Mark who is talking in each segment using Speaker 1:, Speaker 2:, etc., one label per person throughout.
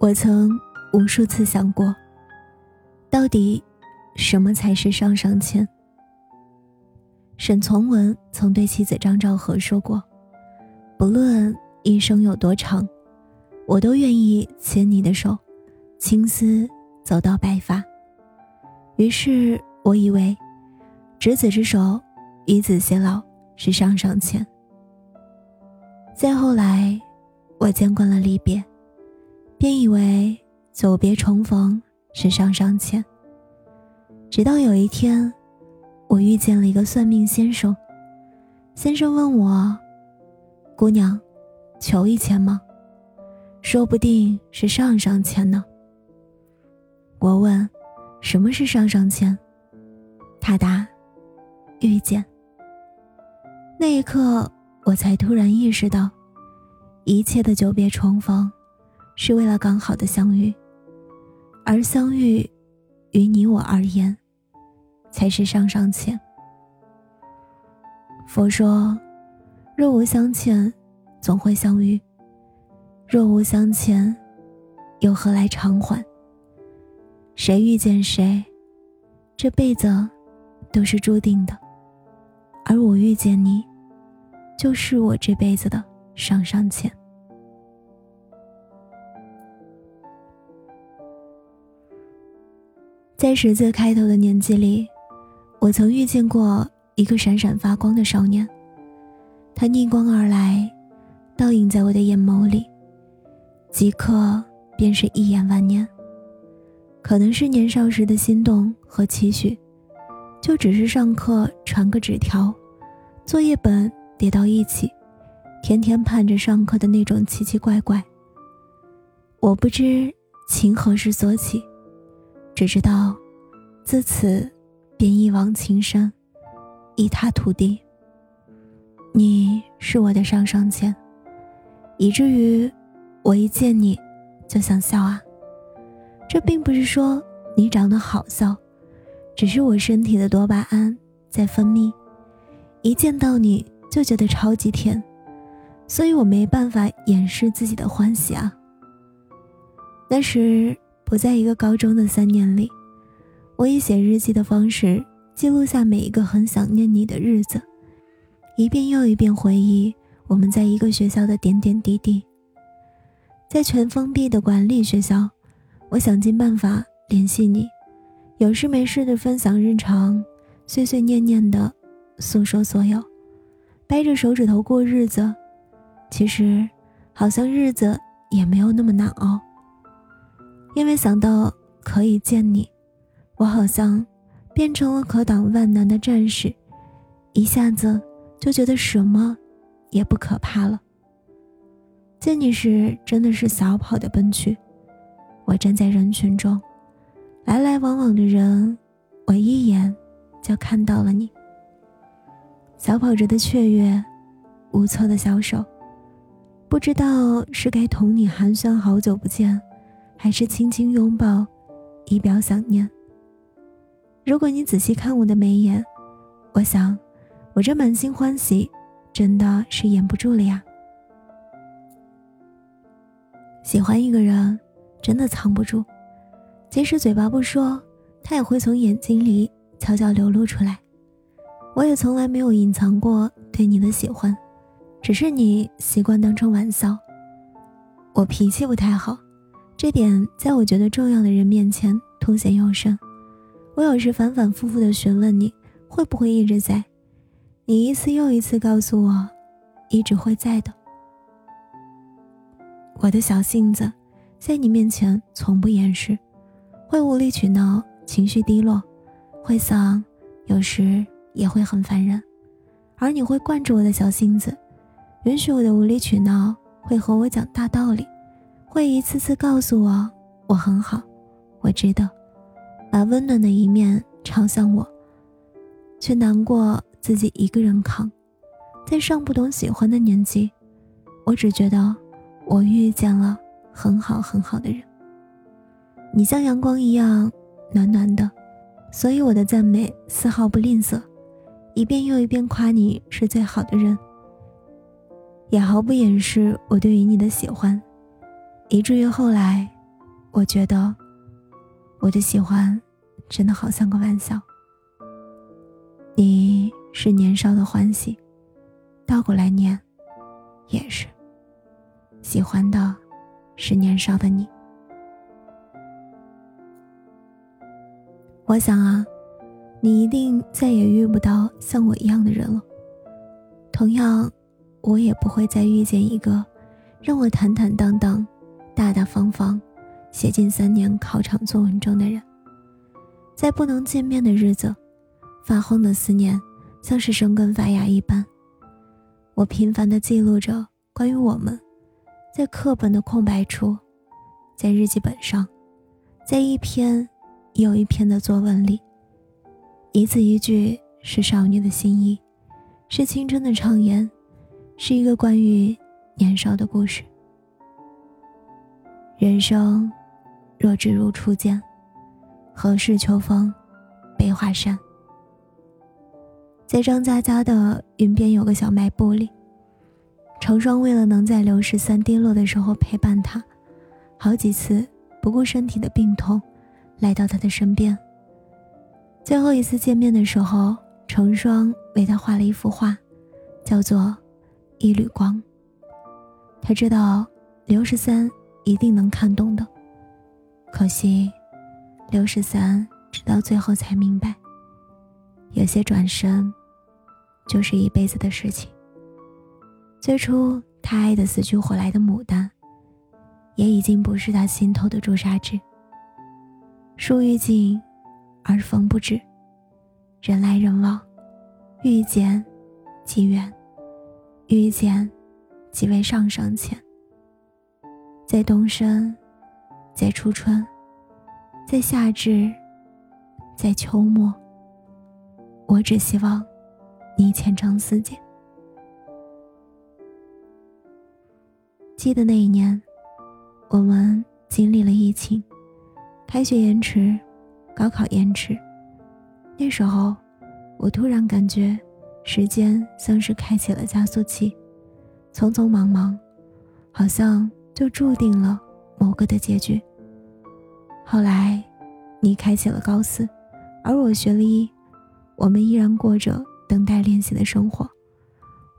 Speaker 1: 我曾无数次想过，到底什么才是上上签？沈从文曾对妻子张兆和说过：“不论一生有多长，我都愿意牵你的手，青丝走到白发。”于是我以为，执子之手，与子偕老是上上签。再后来，我见惯了离别。便以为久别重逢是上上签。直到有一天，我遇见了一个算命先生。先生问我：“姑娘，求一签吗？说不定是上上签呢。”我问：“什么是上上签？”他答：“遇见。”那一刻，我才突然意识到，一切的久别重逢。是为了刚好的相遇，而相遇，于你我而言，才是上上签。佛说：若无相欠，总会相遇；若无相欠，又何来偿还？谁遇见谁，这辈子都是注定的，而我遇见你，就是我这辈子的上上签。在十字开头的年纪里，我曾遇见过一个闪闪发光的少年。他逆光而来，倒映在我的眼眸里，即刻便是一眼万年。可能是年少时的心动和期许，就只是上课传个纸条，作业本叠到一起，天天盼着上课的那种奇奇怪怪。我不知情何时所起。只知道，自此便一往情深，一塌涂地。你是我的上上签，以至于我一见你就想笑啊。这并不是说你长得好笑，只是我身体的多巴胺在分泌，一见到你就觉得超级甜，所以我没办法掩饰自己的欢喜啊。那时。不在一个高中的三年里，我以写日记的方式记录下每一个很想念你的日子，一遍又一遍回忆我们在一个学校的点点滴滴。在全封闭的管理学校，我想尽办法联系你，有事没事的分享日常，碎碎念念的诉说所有，掰着手指头过日子，其实好像日子也没有那么难熬。因为想到可以见你，我好像变成了可挡万难的战士，一下子就觉得什么也不可怕了。见你时真的是小跑的奔去，我站在人群中，来来往往的人，我一眼就看到了你。小跑着的雀跃，无措的小手，不知道是该同你寒暄好久不见。还是轻轻拥抱，以表想念。如果你仔细看我的眉眼，我想，我这满心欢喜，真的是掩不住了呀。喜欢一个人，真的藏不住，即使嘴巴不说，他也会从眼睛里悄悄流露出来。我也从来没有隐藏过对你的喜欢，只是你习惯当成玩笑。我脾气不太好。这点在我觉得重要的人面前凸显又甚。我有时反反复复的询问你会不会一直在，你一次又一次告诉我，一直会在的。我的小性子，在你面前从不掩饰，会无理取闹，情绪低落，会丧，有时也会很烦人。而你会惯着我的小性子，允许我的无理取闹，会和我讲大道理，会一次次告诉我我很好，我值得，把温暖的一面朝向我，却难过自己一个人扛。在尚不懂喜欢的年纪，我只觉得我遇见了很好很好的人。你像阳光一样暖暖的，所以我的赞美丝毫不吝啬，一遍又一遍夸你是最好的人，也毫不掩饰我对于你的喜欢，以至于后来，我觉得我的喜欢真的好像个玩笑。你是年少的欢喜。倒过来念，也是。喜欢的，是年少的你。我想啊，你一定再也遇不到像我一样的人了。同样，我也不会再遇见一个让我坦坦荡荡、大大方方写进三年考场作文中的人。在不能见面的日子，发慌的思念像是生根发芽一般。我频繁地记录着关于我们，在课本的空白处，在日记本上，在一篇又一篇的作文里，一字一句是少女的心意，是青春的畅言，是一个关于年少的故事。人生若只如初见，何事秋风悲画扇？在张嘉佳的云边有个小卖部里，成双为了能在刘十三跌落的时候陪伴他，好几次不顾身体的病痛，来到他的身边。最后一次见面的时候，成双为他画了一幅画，叫做《一缕光》。他知道刘十三一定能看懂的，可惜刘十三直到最后才明白，有些转身。就是一辈子的事情。最初他爱的死去活来的牡丹，也已经不是他心头的朱砂痣。树欲静，而风不止；人来人往，遇见即远，遇见即为上上签。在冬深，在初春，在夏至，在秋末，我只希望。你前程似锦。记得那一年，我们经历了疫情，开学延迟，高考延迟。那时候，我突然感觉时间像是开启了加速器，匆匆忙忙，好像就注定了某个的结局。后来，你开启了高四，而我学了医，我们依然过着。等待练习的生活，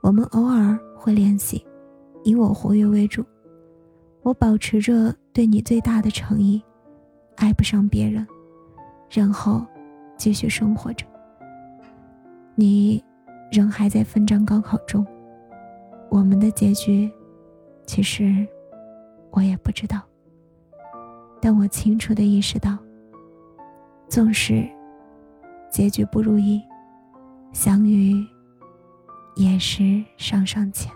Speaker 1: 我们偶尔会练习，以我活跃为主。我保持着对你最大的诚意，爱不上别人，然后继续生活着。你仍还在奋战高考中，我们的结局，其实我也不知道。但我清楚的意识到，纵使结局不如意。相遇也是上上签，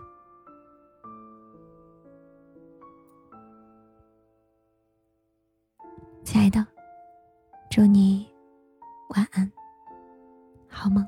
Speaker 1: 亲爱的，祝你晚安，好梦。